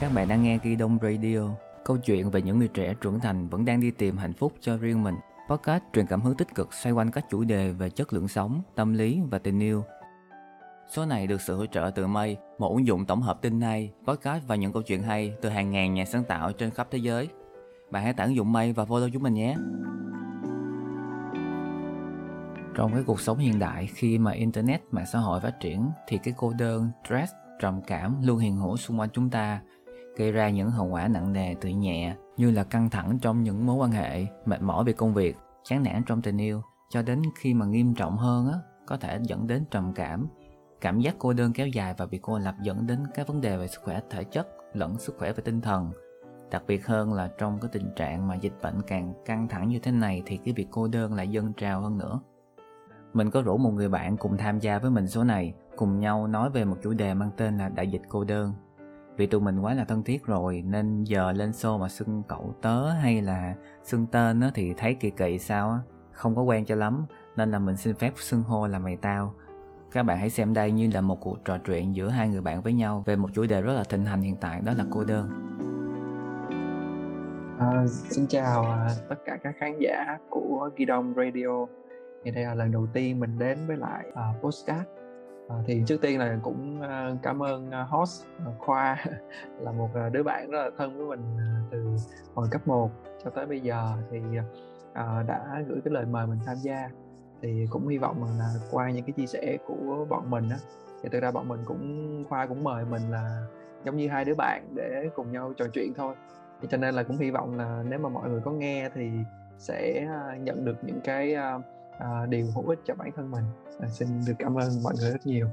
Các bạn đang nghe Ghi Đông Radio, câu chuyện về những người trẻ trưởng thành vẫn đang đi tìm hạnh phúc cho riêng mình. Podcast truyền cảm hứng tích cực xoay quanh các chủ đề về chất lượng sống, tâm lý và tình yêu. Số này được sự hỗ trợ từ Mây, một ứng dụng tổng hợp tin hay, podcast và những câu chuyện hay từ hàng ngàn nhà sáng tạo trên khắp thế giới. Bạn hãy tải ứng dụng Mây và follow chúng mình nhé. Trong cái cuộc sống hiện đại khi mà internet, mạng xã hội phát triển thì cái cô đơn, stress, trầm cảm luôn hiện hữu xung quanh chúng ta gây ra những hậu quả nặng nề từ nhẹ như là căng thẳng trong những mối quan hệ, mệt mỏi về công việc, chán nản trong tình yêu cho đến khi mà nghiêm trọng hơn á có thể dẫn đến trầm cảm, cảm giác cô đơn kéo dài và bị cô lập dẫn đến các vấn đề về sức khỏe thể chất lẫn sức khỏe về tinh thần. Đặc biệt hơn là trong cái tình trạng mà dịch bệnh càng căng thẳng như thế này thì cái việc cô đơn lại dâng trào hơn nữa. Mình có rủ một người bạn cùng tham gia với mình số này, cùng nhau nói về một chủ đề mang tên là đại dịch cô đơn vì tụi mình quá là thân thiết rồi nên giờ lên xô mà xưng cậu tớ hay là xưng tên á thì thấy kỳ kỳ sao á không có quen cho lắm nên là mình xin phép xưng hô là mày tao. Các bạn hãy xem đây như là một cuộc trò chuyện giữa hai người bạn với nhau về một chủ đề rất là thịnh hành hiện tại đó là cô đơn. À, xin chào à, tất cả các khán giả của Gidom Radio. Thì đây là lần đầu tiên mình đến với lại à, uh, postcard À, thì trước tiên là cũng ờ, cảm ơn ờ, host Khoa là một đứa bạn rất là thân với mình từ hồi cấp 1 cho tới bây giờ. Thì đã gửi cái lời mời mình tham gia. Thì cũng hy vọng là qua những cái chia sẻ của bọn mình á thì thực ra bọn mình cũng Khoa cũng mời mình là giống như hai đứa bạn để cùng nhau trò chuyện thôi. Thì cho nên là cũng hy vọng là nếu mà mọi người có nghe thì sẽ nhận được những cái uh, Ờ, uh, điều hữu ích cho bản thân mình. À, xin được cảm ơn mọi người rất nhiều.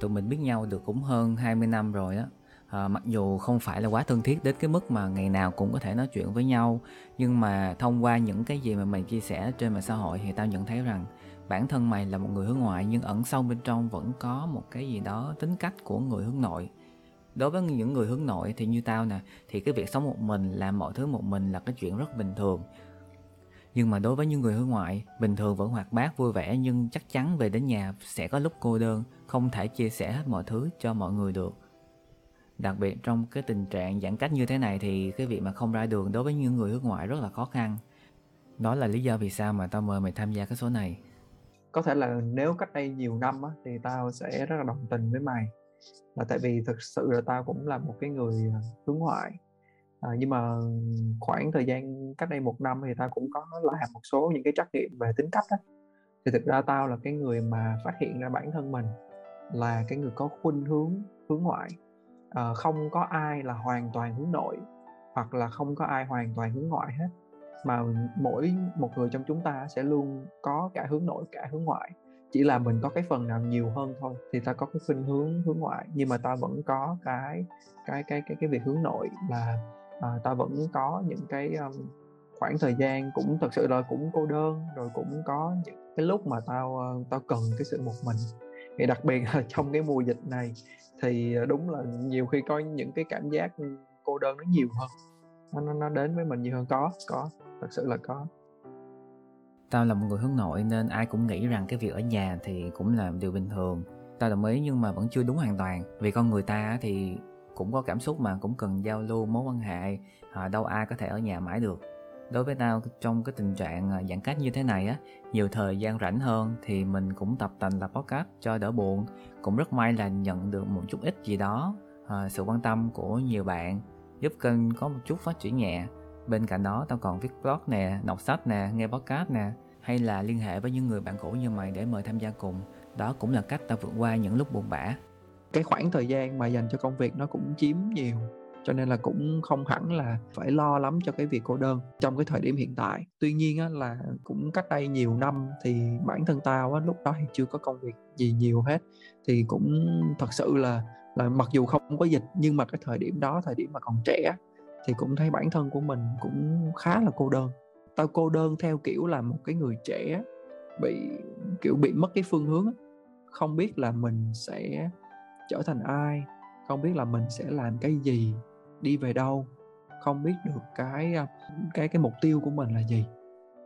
Tụi mình biết nhau được cũng hơn 20 năm rồi á. À, mặc dù không phải là quá thân thiết đến cái mức mà ngày nào cũng có thể nói chuyện với nhau nhưng mà thông qua những cái gì mà mình chia sẻ trên mạng xã hội thì tao nhận thấy rằng bản thân mày là một người hướng ngoại nhưng ẩn sâu bên trong vẫn có một cái gì đó tính cách của người hướng nội. Đối với những người hướng nội thì như tao nè thì cái việc sống một mình làm mọi thứ một mình là cái chuyện rất bình thường nhưng mà đối với những người hướng ngoại bình thường vẫn hoạt bát vui vẻ nhưng chắc chắn về đến nhà sẽ có lúc cô đơn không thể chia sẻ hết mọi thứ cho mọi người được. Đặc biệt trong cái tình trạng giãn cách như thế này thì cái việc mà không ra đường đối với những người hướng ngoại rất là khó khăn. Đó là lý do vì sao mà tao mời mày tham gia cái số này. Có thể là nếu cách đây nhiều năm á, thì tao sẽ rất là đồng tình với mày. Là tại vì thực sự là tao cũng là một cái người hướng ngoại à, nhưng mà khoảng thời gian cách đây một năm thì tao cũng có làm một số những cái trắc nghiệm về tính cách đó thì thực ra tao là cái người mà phát hiện ra bản thân mình là cái người có khuynh hướng hướng ngoại. À, không có ai là hoàn toàn hướng nội hoặc là không có ai hoàn toàn hướng ngoại hết. Mà mỗi một người trong chúng ta sẽ luôn có cả hướng nội cả hướng ngoại. Chỉ là mình có cái phần nào nhiều hơn thôi thì ta có cái khuynh hướng hướng ngoại. Nhưng mà ta vẫn có cái cái cái cái cái việc hướng nội là Ờ, à, ta vẫn có những cái um, khoảng thời gian cũng thật sự là cũng cô đơn rồi cũng có những cái lúc mà tao uh, tao cần cái sự một mình. Thì đặc biệt là trong cái mùa dịch này thì ờ, đúng là nhiều khi có những cái cảm giác cô đơn nó nhiều hơn nó nó đến với mình nhiều hơn. Có có thật sự là có. Tao là một người hướng nội nên ai cũng nghĩ rằng cái việc ở nhà thì cũng là điều bình thường. Tao đồng ý nhưng mà vẫn chưa đúng hoàn toàn. Vì con người ta thì cũng có cảm xúc mà cũng cần giao lưu mối quan hệ à, đâu ai có thể ở nhà mãi được. Đối với tao trong cái tình trạng à, giãn cách như thế này á nhiều thời gian rảnh hơn thì mình cũng tập tành là podcast cho đỡ buồn. Cũng rất may là nhận được một chút ít gì đó à, sự quan tâm của nhiều bạn giúp kênh có một chút phát triển nhẹ. Bên cạnh đó tao còn viết blog nè đọc sách nè nghe podcast nè hay là liên hệ với những người bạn cũ như mày để mời tham gia cùng. Đó cũng là cách tao vượt qua những lúc buồn bã cái khoảng thời gian mà dành cho công việc nó cũng chiếm nhiều cho nên là cũng không hẳn là phải lo lắm cho cái việc cô đơn trong cái thời điểm hiện tại. Tuy nhiên á, là cũng cách đây nhiều năm thì bản thân tao á, lúc đó thì chưa có công việc gì nhiều hết. Thì cũng thật sự là là mặc dù không có dịch nhưng mà cái thời điểm đó thời điểm mà còn trẻ thì cũng thấy bản thân của mình cũng khá là cô đơn. Tao cô đơn theo kiểu là một cái người trẻ bị kiểu bị mất cái phương hướng không biết là mình sẽ trở thành ai không biết là mình sẽ làm cái gì đi về đâu không biết được cái à, cái cái mục tiêu của mình là gì.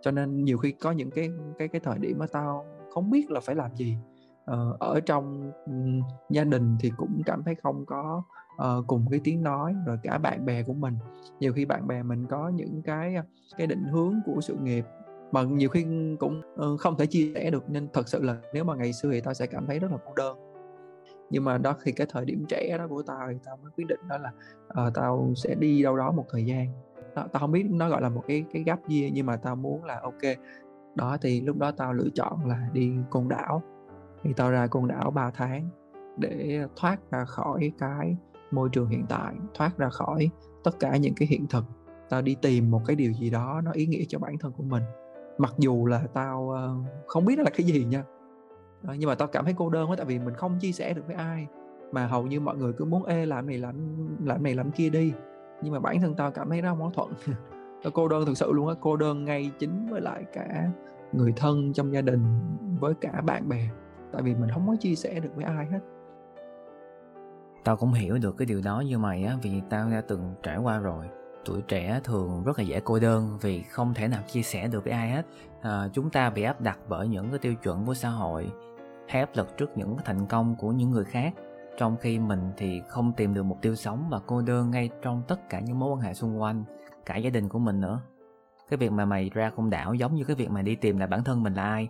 Cho nên nhiều khi có những cái cái cái thời điểm mà tao không biết là phải làm gì. Ờ, ở trong um, gia đình thì cũng cảm thấy không có uh, cùng cái tiếng nói rồi cả bạn bè của mình. Nhiều khi bạn bè mình có những cái à, cái định hướng của sự nghiệp mà nhiều khi cũng uh, không thể chia sẻ được. Nên thật sự là nếu mà ngày xưa thì tao sẽ cảm thấy rất là cô đơn nhưng mà đó khi cái thời điểm trẻ đó của tao thì tao mới quyết định đó là uh, tao sẽ đi đâu đó một thời gian. Tao, tao không biết nó gọi là một cái cái gap year nhưng mà tao muốn là ok đó thì lúc đó tao lựa chọn là đi côn đảo. Thì tao ra côn đảo 3 tháng để thoát ra khỏi cái môi trường hiện tại thoát ra khỏi tất cả những cái hiện thực. Tao đi tìm một cái điều gì đó nó ý nghĩa cho bản thân của mình. Mặc dù là tao uh, không biết nó là cái gì nha đó, nhưng mà tao cảm thấy cô đơn quá tại vì mình không chia sẻ được với ai. Mà hầu như mọi người cứ muốn ê làm này làm làm này làm kia đi. Nhưng mà bản thân tao cảm thấy nó mâu thuẫn. Tao cô đơn thực sự luôn á cô đơn ngay chính với lại cả người thân trong gia đình với cả bạn bè. Tại vì mình không có chia sẻ được với ai hết. Tao cũng hiểu được cái điều đó như mày á vì tao đã từng trải qua rồi. Tuổi trẻ thường rất là dễ cô đơn vì không thể nào chia sẻ được với ai hết. À, chúng ta bị áp đặt bởi những cái tiêu chuẩn của xã hội hay áp lực trước những thành công của những người khác. Trong khi mình thì không tìm được mục tiêu sống và cô đơn ngay trong tất cả những mối quan hệ xung quanh, cả gia đình của mình nữa. Cái việc mà mày ra không đảo giống như cái việc mày đi tìm lại bản thân mình là ai?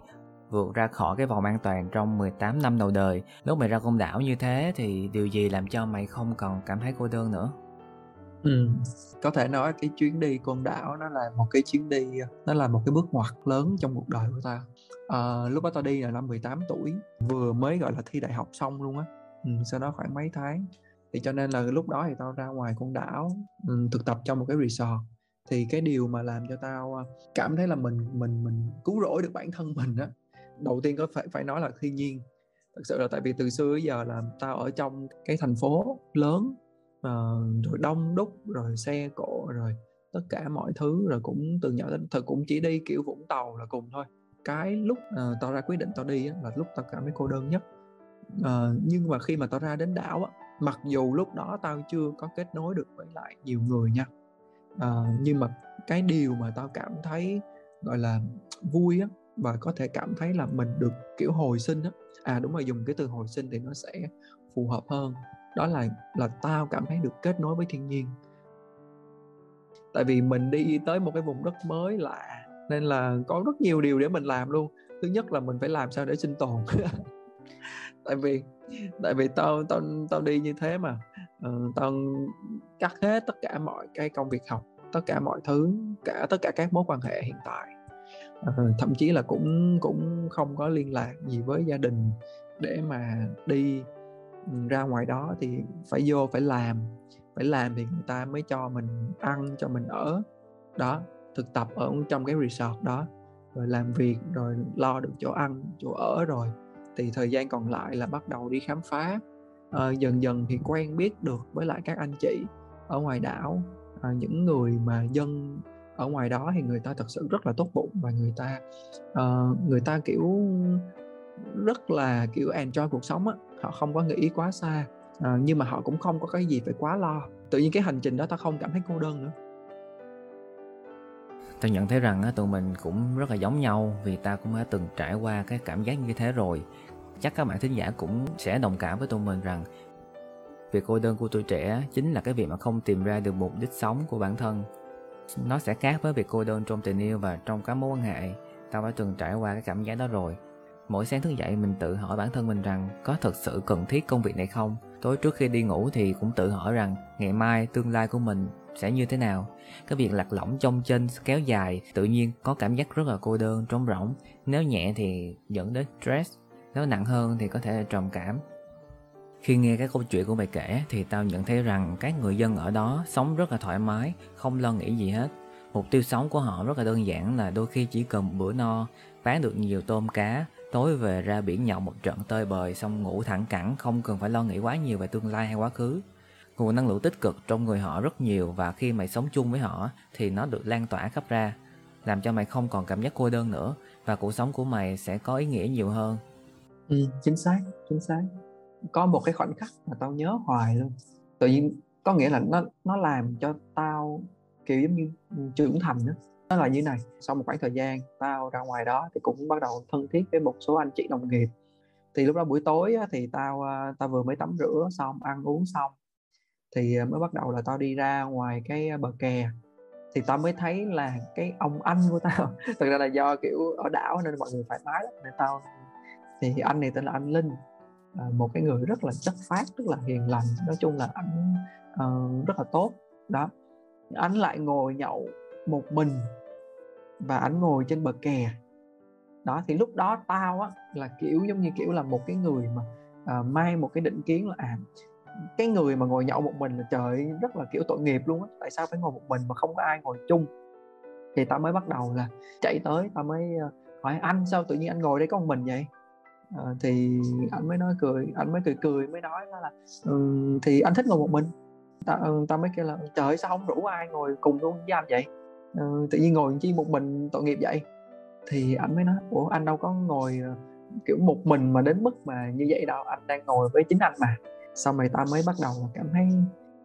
Vượt ra khỏi cái vòng an toàn trong 18 năm đầu đời, lúc mày ra côn đảo như thế thì điều gì làm cho mày không còn cảm thấy cô đơn nữa? Ừ. có thể nói cái chuyến đi côn đảo nó là một cái chuyến đi ờ, nó là một cái bước ngoặt lớn trong cuộc đời của tao à, ờ, lúc đó tao đi là năm 18 tuổi vừa mới gọi là thi đại học xong luôn á. Ừ, sau đó khoảng mấy tháng. Thì cho nên là lúc đó thì tao ra ngoài côn đảo ừ, thực tập trong một cái resort. Thì cái điều mà làm cho tao ờ, cảm thấy là mình mình mình cứu rỗi được bản thân mình á đầu tiên có phải phải nói là thiên nhiên. Thật sự là tại vì từ xưa đến giờ là tao ở trong cái thành phố lớn uh, rồi đông đúc rồi xe cộ rồi tất cả mọi thứ rồi cũng từ nhỏ đến thật cũng chỉ đi kiểu vũng tàu là cùng thôi. Cái lúc uh, tao ra quyết định tao đi á, là lúc tao cảm thấy cô đơn nhất. Uh, nhưng mà khi mà tao ra đến đảo á, mặc dù lúc đó tao chưa có kết nối được với lại nhiều người nha uh, nhưng mà cái điều mà tao cảm thấy gọi là vui á và có thể cảm thấy là mình được kiểu hồi sinh á à đúng rồi dùng cái từ hồi sinh thì nó sẽ phù hợp hơn đó là là tao cảm thấy được kết nối với thiên nhiên. Tại vì mình đi tới một cái vùng đất mới lạ nên là có rất nhiều điều để mình làm luôn. Thứ nhất là mình phải làm sao để sinh tồn. Tại vì tại vì tao tao tao đi như thế mà uh, tao cắt hết tất cả mọi cái công việc học tất cả mọi thứ cả tất cả các mối quan hệ hiện tại. Uh, thậm chí là cũng cũng không có liên lạc gì với gia đình để mà đi ra ngoài đó thì phải vô phải làm phải làm thì người ta mới cho mình ăn cho mình ở. Đó thực tập ở trong cái resort đó rồi làm việc rồi lo được chỗ ăn chỗ ở rồi. Thì thời gian còn lại là bắt đầu đi khám phá. À, dần dần thì quen biết được với lại các anh chị ở ngoài đảo. À, những người mà dân ở ngoài đó thì người ta thật sự rất là tốt bụng và người ta uh, người ta kiểu rất là kiểu enjoy cuộc sống á họ không có nghĩ quá xa à, nhưng mà họ cũng không có cái gì phải quá lo. Tự nhiên cái hành trình đó ta không cảm thấy cô đơn nữa. Tôi nhận thấy rằng tụi mình cũng rất là giống nhau vì ta cũng đã từng trải qua cái cảm giác như thế rồi. Chắc các bạn thính giả cũng sẽ đồng cảm với tụi mình rằng việc cô đơn của tuổi trẻ chính là cái việc mà không tìm ra được mục đích sống của bản thân. Nó sẽ khác với việc cô đơn trong tình yêu và trong các mối quan hệ. Tao đã từng trải qua cái cảm giác đó rồi mỗi sáng thức dậy mình tự hỏi bản thân mình rằng có thật sự cần thiết công việc này không? Tối trước khi đi ngủ thì cũng tự hỏi rằng ngày mai tương lai của mình sẽ như thế nào? Cái việc lạc lõng trong chân kéo dài tự nhiên có cảm giác rất là cô đơn trống rỗng. Nếu nhẹ thì dẫn đến stress nếu nặng hơn thì có thể là trầm cảm. Khi nghe cái câu chuyện của mày kể thì tao nhận thấy rằng các người dân ở đó sống rất là thoải mái, không lo nghĩ gì hết. Mục tiêu sống của họ rất là đơn giản là đôi khi chỉ cần một bữa no, bán được nhiều tôm cá, tối về ra biển nhậu một trận tơi bời xong ngủ thẳng cẳng không cần phải lo nghĩ quá nhiều về tương lai hay quá khứ. Nguồn năng lượng tích cực trong người họ rất nhiều và khi mày sống chung với họ thì nó được lan tỏa khắp ra, làm cho mày không còn cảm giác cô đơn nữa và cuộc sống của mày sẽ có ý nghĩa nhiều hơn. Ừ, chính xác, chính xác có một cái khoảnh khắc mà tao nhớ hoài luôn tự nhiên có nghĩa là nó nó làm cho tao kiểu giống như trưởng thành đó nó là như này sau một khoảng thời gian tao ra ngoài đó thì cũng bắt đầu thân thiết với một số anh chị đồng nghiệp. Thì lúc đó buổi tối á, thì tao à, tao vừa mới tắm rửa xong ăn uống xong thì à, mới bắt đầu là tao đi ra ngoài cái à, bờ kè. Thì tao mới thấy là cái ông anh của tao thực ra là do kiểu ở đảo nên mọi người thoải mái lắm nên tao thì anh này tên là anh Linh một cái người rất là chất phát rất là hiền lành nói chung là anh uh, rất là tốt. Đó anh lại ngồi nhậu một mình và anh ngồi trên bờ kè. Đó thì lúc đó tao á là kiểu giống như kiểu là một cái người mà uh, mang một cái định kiến là à cái người mà ngồi nhậu một mình là trời rất là kiểu tội nghiệp luôn á. Tại sao phải ngồi một mình mà không có ai ngồi chung? Thì tao mới bắt đầu là chạy tới tao mới ờ, hỏi anh sao tự nhiên anh ngồi đây có một mình vậy? À, thì anh mới nói cười anh mới cười cười mới nói là um, thì anh thích ngồi một mình. Tao ừ, tao mới kêu là trời sao không rủ ai ngồi cùng luôn với anh vậy? Uh, tự nhiên ngồi chi một mình tội nghiệp vậy. Thì anh mới nói ủa anh đâu có ngồi ờ, kiểu một mình mà đến mức mà như vậy đâu anh đang ngồi với chính anh mà. Xong rồi ta mới bắt đầu cảm thấy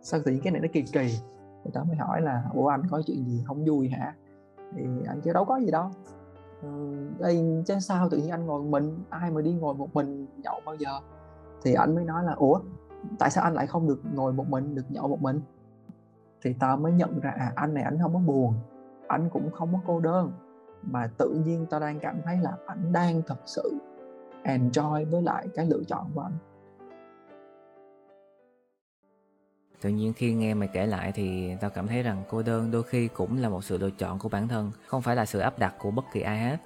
sao tự nhiên cái này nó kỳ kỳ? Thì ta mới hỏi là ủa anh có chuyện gì không vui hả? Thì anh kêu đâu có gì đâu. Ừ, đây chứ sao tự nhiên anh ngồi mình? Ai mà đi ngồi một mình nhậu bao giờ? Thì anh mới nói là ủa tại sao anh lại không được ngồi một mình được nhậu một mình? Thì tao mới nhận ra à anh này anh không có buồn anh cũng không có cô đơn. Mà tự nhiên tao đang cảm thấy là anh đang thật sự enjoy với lại cái lựa chọn của anh tự nhiên khi nghe mày kể lại thì tao cảm thấy rằng cô đơn đôi khi cũng là một sự lựa chọn của bản thân, không phải là sự áp đặt của bất kỳ ai hết.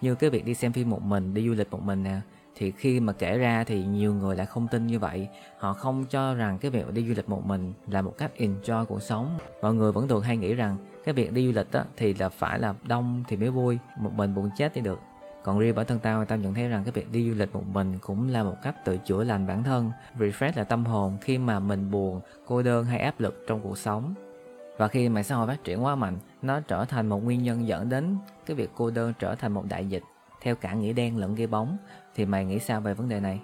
Như cái việc đi xem phim một mình, đi du lịch một mình nè thì khi mà kể ra thì nhiều người lại không tin như vậy. Họ không cho rằng cái việc đi du lịch một mình là một cách enjoy cuộc sống. Mọi người vẫn thường hay nghĩ rằng cái việc đi du lịch á, thì là phải là đông thì mới vui một mình buồn chết thì được. Còn riêng bản thân tao tao nhận thấy rằng cái việc đi du lịch một mình cũng là một cách tự chữa lành bản thân refresh là tâm hồn khi mà mình buồn cô đơn hay áp lực trong cuộc sống. Và khi mạng xã hội phát triển quá mạnh nó trở thành một nguyên nhân dẫn đến cái việc cô đơn trở thành một đại dịch theo cả nghĩa đen lẫn nghĩa bóng, thì mày nghĩ sao về vấn đề này?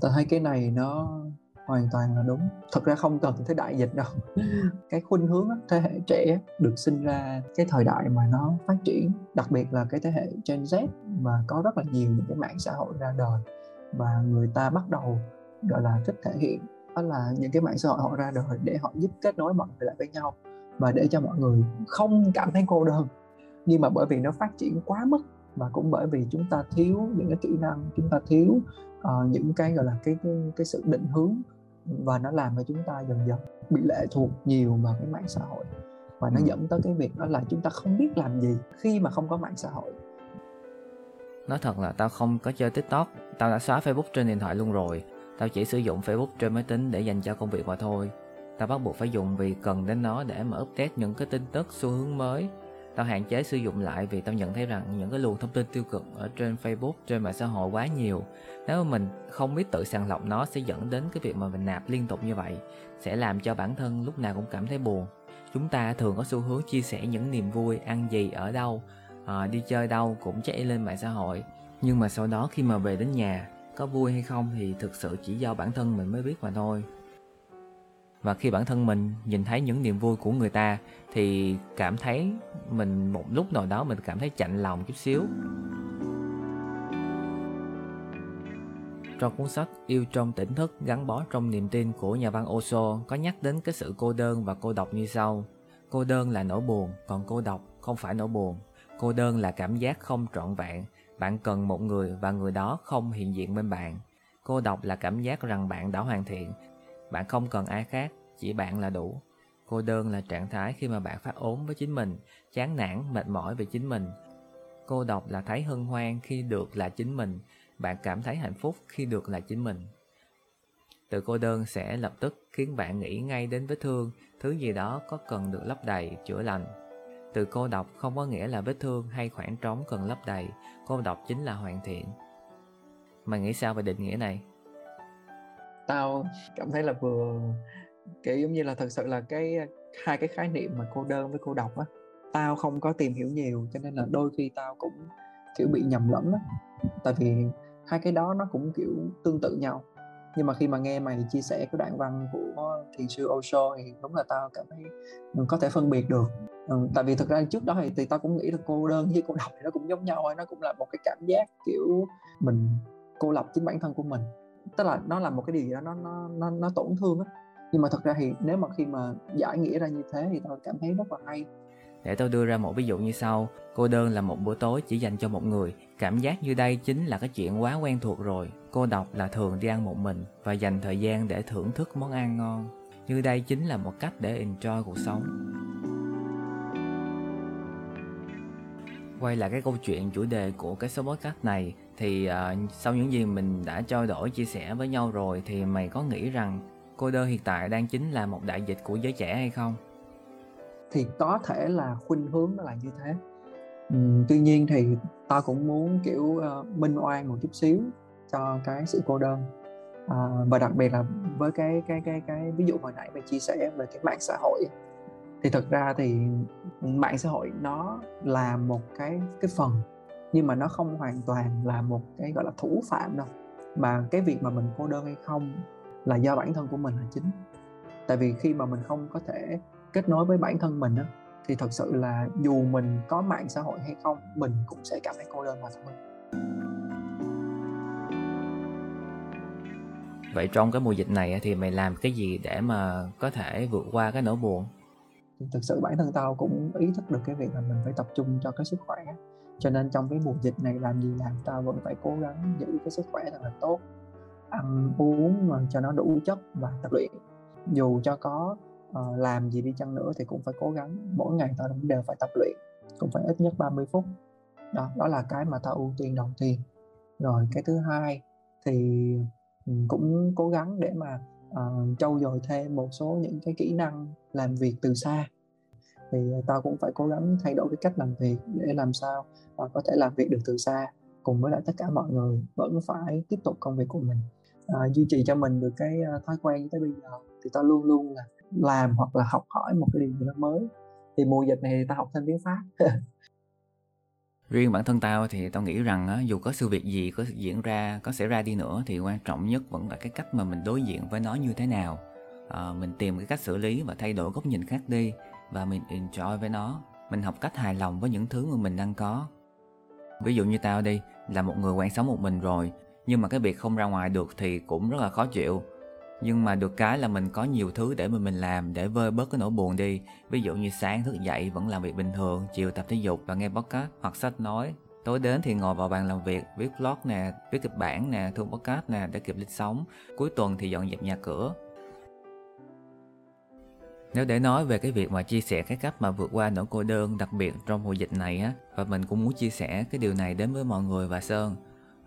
Tao thấy cái này nó hoàn toàn là đúng. Thật ra không cần tới đại dịch đâu. Cái khuynh hướng thế hệ trẻ được sinh ra cái thời đại mà nó phát triển, đặc biệt là cái thế hệ Gen Z mà có rất là nhiều những cái mạng xã hội ra đời và người ta bắt đầu, gọi là, thích thể hiện, đó là những cái mạng xã hội họ ra đời để họ giúp kết nối mọi người lại với nhau và để cho mọi người không cảm thấy cô đơn. Nhưng mà bởi vì nó phát triển quá mức và cũng bởi vì chúng ta thiếu những cái kỹ năng chúng ta thiếu uh, những cái gọi là cái, cái sự định hướng và nó làm cho chúng ta dần dần bị lệ thuộc nhiều vào cái mạng xã hội. Và nó ừ. dẫn tới cái việc đó là chúng ta không biết làm gì khi mà không có mạng xã hội. Nói thật là tao không có chơi tiktok tao đã xóa facebook trên điện thoại luôn rồi. Tao chỉ sử dụng facebook trên máy tính để dành cho công việc mà thôi. Tao bắt buộc phải dùng vì cần đến nó để mà update những cái tin tức xu hướng mới tao hạn chế sử dụng lại vì tao nhận thấy rằng những cái luồng thông tin tiêu cực ở trên Facebook, trên mạng xã hội quá nhiều. Nếu mà mình không biết tự sàng lọc nó sẽ dẫn đến cái việc mà mình nạp liên tục như vậy, sẽ làm cho bản thân lúc nào cũng cảm thấy buồn. Chúng ta thường có xu hướng chia sẻ những niềm vui, ăn gì, ở đâu, à, đi chơi đâu cũng chạy lên mạng xã hội. Nhưng mà sau đó khi mà về đến nhà, có vui hay không thì thực sự chỉ do bản thân mình mới biết mà thôi và khi bản thân mình nhìn thấy những niềm vui của người ta thì cảm thấy mình một lúc nào đó mình cảm thấy chạnh lòng chút xíu trong cuốn sách Yêu trong tỉnh thức gắn bó trong niềm tin của nhà văn Osho có nhắc đến cái sự cô đơn và cô độc như sau. Cô đơn là nỗi buồn, còn cô độc không phải nỗi buồn. Cô đơn là cảm giác không trọn vẹn, bạn cần một người và người đó không hiện diện bên bạn. Cô độc là cảm giác rằng bạn đã hoàn thiện, bạn không cần ai khác, chỉ bạn là đủ. Cô đơn là trạng thái khi mà bạn phát ốm với chính mình, chán nản, mệt mỏi về chính mình. Cô độc là thấy hân hoan khi được là chính mình, bạn cảm thấy hạnh phúc khi được là chính mình. Từ cô đơn sẽ lập tức khiến bạn nghĩ ngay đến vết thương, thứ gì đó có cần được lấp đầy, chữa lành. Từ cô độc không có nghĩa là vết thương hay khoảng trống cần lấp đầy, cô độc chính là hoàn thiện. Mày nghĩ sao về định nghĩa này? Tao cảm thấy là vừa kiểu giống như là thật sự là cái hai cái khái niệm mà cô đơn với cô độc á tao không có tìm hiểu nhiều cho nên là đôi khi tao cũng kiểu bị nhầm lẫn á. Tại vì hai cái đó nó cũng kiểu tương tự nhau. Nhưng mà khi mà nghe mày chia sẻ cái đoạn văn của thiền sư Osho thì đúng là tao cảm thấy mình có thể phân biệt được. Ừ, tại vì thực ra trước đó thì, thì tao cũng nghĩ là cô đơn với cô độc thì nó cũng giống nhau thôi nó cũng là một cái cảm giác kiểu mình cô lập chính bản thân của mình tức là nó là một cái điều gì đó nó nó nó, nó tổn thương á. Nhưng mà thật ra thì nếu mà khi mà giải nghĩa ra như thế thì tao cảm thấy rất là hay. Để tôi đưa ra một ví dụ như sau. Cô đơn là một bữa tối chỉ dành cho một người. Cảm giác như đây chính là cái chuyện quá quen thuộc rồi. Cô độc là thường đi ăn một mình và dành thời gian để thưởng thức món ăn ngon. Như đây chính là một cách để enjoy cuộc sống. Quay lại cái câu chuyện chủ đề của cái số podcast này thì uh, sau những gì mình đã trao đổi chia sẻ với nhau rồi thì mày có nghĩ rằng cô đơn hiện tại đang chính là một đại dịch của giới trẻ hay không? Thì có thể là khuynh hướng nó là như thế. Ừ, tuy nhiên thì ta cũng muốn kiểu uh, minh oan một chút xíu cho cái sự cô đơn. À, và đặc biệt là với cái cái cái cái ví dụ hồi nãy mày chia sẻ về cái mạng xã hội. Thì thật ra thì mạng xã hội nó là một cái cái phần nhưng mà nó không hoàn toàn là một cái gọi là thủ phạm đâu. Mà cái việc mà mình cô đơn hay không là do bản thân của mình là chính. Tại vì khi mà mình không có thể kết nối với bản thân mình á thì thật sự là dù mình có mạng xã hội hay không mình cũng sẽ cảm thấy cô đơn mà thôi vậy trong cái mùa dịch này thì mày làm cái gì để mà có thể vượt qua cái nỗi buồn? Thực sự bản thân tao cũng ý thức được cái việc là mình phải tập trung cho cái sức khỏe cho nên trong cái mùa dịch này làm gì làm ta vẫn phải cố gắng giữ cái sức khỏe thật là tốt. Ăn uống mà cho nó đủ chất và tập luyện. Dù cho có uh, làm gì đi chăng nữa thì cũng phải cố gắng. Mỗi ngày ta cũng đều phải tập luyện cũng phải ít nhất 30 phút. Đó đó là cái mà ta ưu tiên đầu tiên. Rồi cái thứ hai thì ừ, cũng cố gắng để mà uh, trau dồi thêm một số những cái kỹ năng làm việc từ xa thì à, tao cũng phải cố gắng thay đổi cái cách làm việc để làm sao tao có thể làm việc được từ xa cùng với lại tất cả mọi người vẫn phải tiếp tục công việc của mình. À, duy trì cho mình được cái à, thói quen tới bây giờ thì tao luôn luôn là làm hoặc là học hỏi một cái điều gì đó mới. Thì mùa dịch này tao học thêm tiếng pháp. Riêng bản thân tao thì tao nghĩ rằng á, dù có sự việc gì có diễn ra có xảy ra đi nữa thì quan trọng nhất vẫn là cái cách mà mình đối diện với nó như thế nào. À, mình tìm cái cách xử lý và thay đổi góc nhìn khác đi và mình enjoy với nó. Mình học cách hài lòng với những thứ mà mình đang có. Ví dụ như tao đi, là một người quen sống một mình rồi, nhưng mà cái việc không ra ngoài được thì cũng rất là khó chịu. Nhưng mà được cái là mình có nhiều thứ để mà mình làm, để vơi bớt cái nỗi buồn đi. Ví dụ như sáng thức dậy vẫn làm việc bình thường, chiều tập thể dục và nghe podcast hoặc sách nói. Tối đến thì ngồi vào bàn làm việc, viết blog nè, viết kịch bản nè, thu podcast nè để kịp lịch sống. Cuối tuần thì dọn dẹp nhà cửa nếu để nói về cái việc mà chia sẻ cái cách mà vượt qua nỗi cô đơn đặc biệt trong mùa dịch này á và mình cũng muốn chia sẻ cái điều này đến với mọi người và sơn.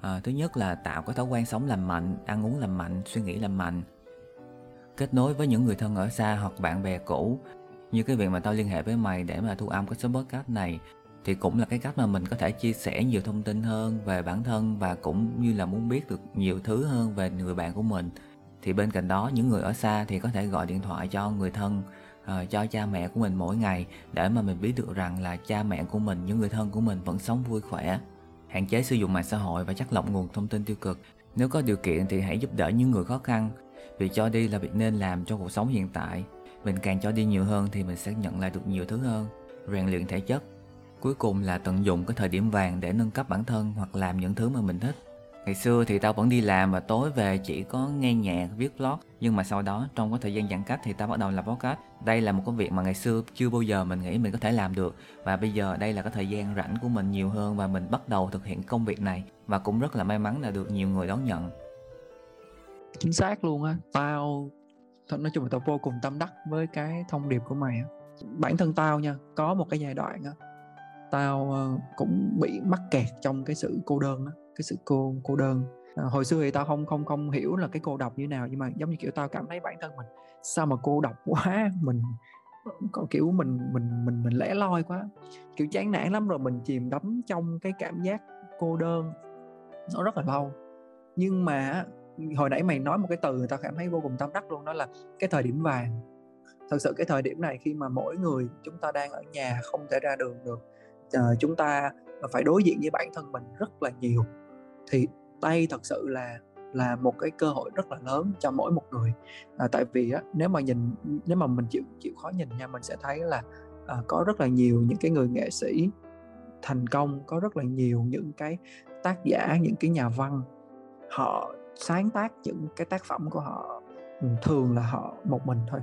À, thứ nhất là tạo cái thói quen sống lành mạnh ăn uống lành mạnh suy nghĩ lành mạnh. Kết nối với những người thân ở xa hoặc bạn bè cũ. Như cái việc mà tao liên hệ với mày để mà thu âm cái số podcast này thì cũng là cái cách mà mình có thể chia sẻ nhiều thông tin hơn về bản thân và cũng như là muốn biết được nhiều thứ hơn về người bạn của mình thì bên cạnh đó những người ở xa thì có thể gọi điện thoại cho người thân uh, cho cha mẹ của mình mỗi ngày để mà mình biết được rằng là cha mẹ của mình những người thân của mình vẫn sống vui khỏe. Hạn chế sử dụng mạng xã hội và chắc lọc nguồn thông tin tiêu cực. Nếu có điều kiện thì hãy giúp đỡ những người khó khăn việc cho đi là việc nên làm trong cuộc sống hiện tại. Mình càng cho đi nhiều hơn thì mình sẽ nhận lại được nhiều thứ hơn. Rèn luyện thể chất. Cuối cùng là tận dụng cái thời điểm vàng để nâng cấp bản thân hoặc làm những thứ mà mình thích ngày xưa thì tao vẫn đi làm và tối về chỉ có nghe nhạc, viết blog. Nhưng mà sau đó, trong cái thời gian giãn cách thì tao bắt đầu làm podcast. Đây là một cái việc mà ngày xưa chưa bao giờ mình nghĩ mình có thể làm được. Và bây giờ đây là cái thời gian rảnh của mình nhiều hơn và mình bắt đầu thực hiện công việc này. Và cũng rất là may mắn là được nhiều người đón nhận. Chính xác luôn á. Tao nói chung là tao vô cùng tâm đắc với cái thông điệp của mày á. Bản thân tao nha, có một cái giai đoạn á, tao ờ, cũng bị mắc kẹt trong cái sự cô đơn á cái sự cô cô đơn. À, hồi xưa thì tao không không không hiểu là cái cô độc như nào nhưng mà giống như kiểu tao cảm thấy bản thân mình sao mà cô độc quá mình có kiểu mình mình mình mình lẻ loi quá. Kiểu chán nản lắm rồi mình chìm đắm trong cái cảm giác cô đơn nó rất là lâu. Nhưng mà hồi nãy mày nói một cái từ người ta cảm thấy vô cùng tâm đắc luôn đó là cái thời điểm vàng. Thật sự cái thời điểm này khi mà mỗi người chúng ta đang ở nhà không thể ra đường được ờ, chúng ta phải đối diện với bản thân mình rất là nhiều thì đây thật sự là là một cái cơ hội rất là lớn cho mỗi một người. À, tại vì á, nếu mà nhìn nếu mà mình chịu chịu khó nhìn nha mình sẽ thấy là à, có rất là nhiều những cái người nghệ sĩ thành công có rất là nhiều những cái tác giả những cái nhà văn họ sáng tác những cái tác phẩm của họ ừ, thường là họ một mình thôi.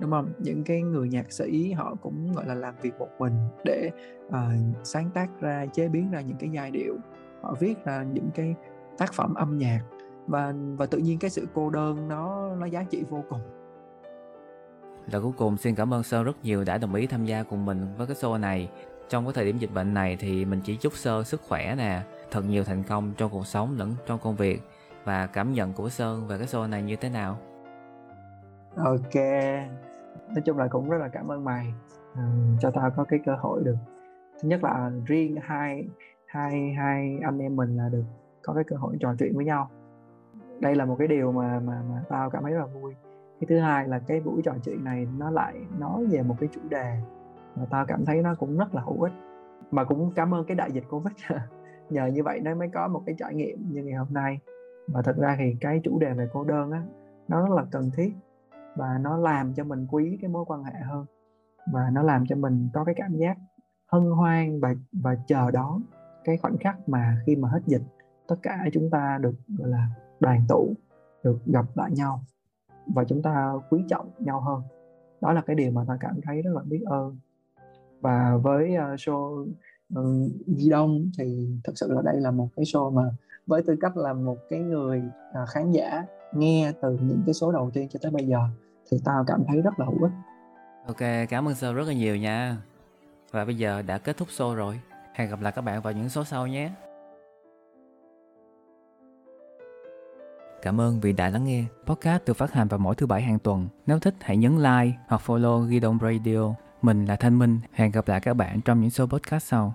Đúng không? Những cái người nhạc sĩ họ cũng gọi là làm việc một mình để uh, sáng tác ra chế biến ra những cái giai điệu họ viết ra những cái tác phẩm âm nhạc và và tự nhiên cái sự cô đơn nó nó giá trị vô cùng Lời cuối cùng xin cảm ơn Sơ rất nhiều đã đồng ý tham gia cùng mình với cái show này. Trong cái thời điểm dịch bệnh này thì mình chỉ chúc Sơ sức khỏe nè, thật nhiều thành công trong cuộc sống lẫn trong công việc và cảm nhận của Sơn về cái show này như thế nào? Ok, nói chung là cũng rất là cảm ơn mày uh, cho tao có cái cơ hội được thứ nhất là riêng hai hai hai anh em mình là được có cái cơ hội trò chuyện với nhau. Đây là một cái điều mà mà mà tao cảm thấy rất là vui. Cái thứ hai là cái buổi trò chuyện này nó lại nói về một cái chủ đề mà tao cảm thấy nó cũng rất là hữu ích. Mà cũng cảm ơn cái đại dịch covid. Nhờ như vậy nó mới có một cái trải nghiệm như ngày hôm nay. Và thật ra thì cái chủ đề về cô đơn á, nó rất là cần thiết. Và nó làm cho mình quý cái mối quan hệ hơn. Và nó làm cho mình có cái cảm giác hân hoan và và chờ đón cái khoảnh khắc mà khi mà hết dịch tất cả chúng ta được gọi là đoàn tụ được gặp lại nhau và chúng ta quý trọng nhau hơn. Đó là cái điều mà ta cảm thấy rất là biết ơn. Và với uh, show uh, Di Đông thì thực sự là đây là một cái show mà với tư cách là một cái người uh, khán giả nghe từ những cái số đầu tiên cho tới bây giờ thì tao cảm thấy rất là hữu ích. Ok cảm ơn sơ rất là nhiều nha. Và bây giờ đã kết thúc show rồi hẹn gặp lại các bạn vào những số sau nhé Cảm ơn vì đã lắng nghe. Podcast được phát hành vào mỗi thứ bảy hàng tuần. Nếu thích, hãy nhấn like hoặc follow Ghi Đông Radio. Mình là Thanh Minh. Hẹn gặp lại các bạn trong những số podcast sau.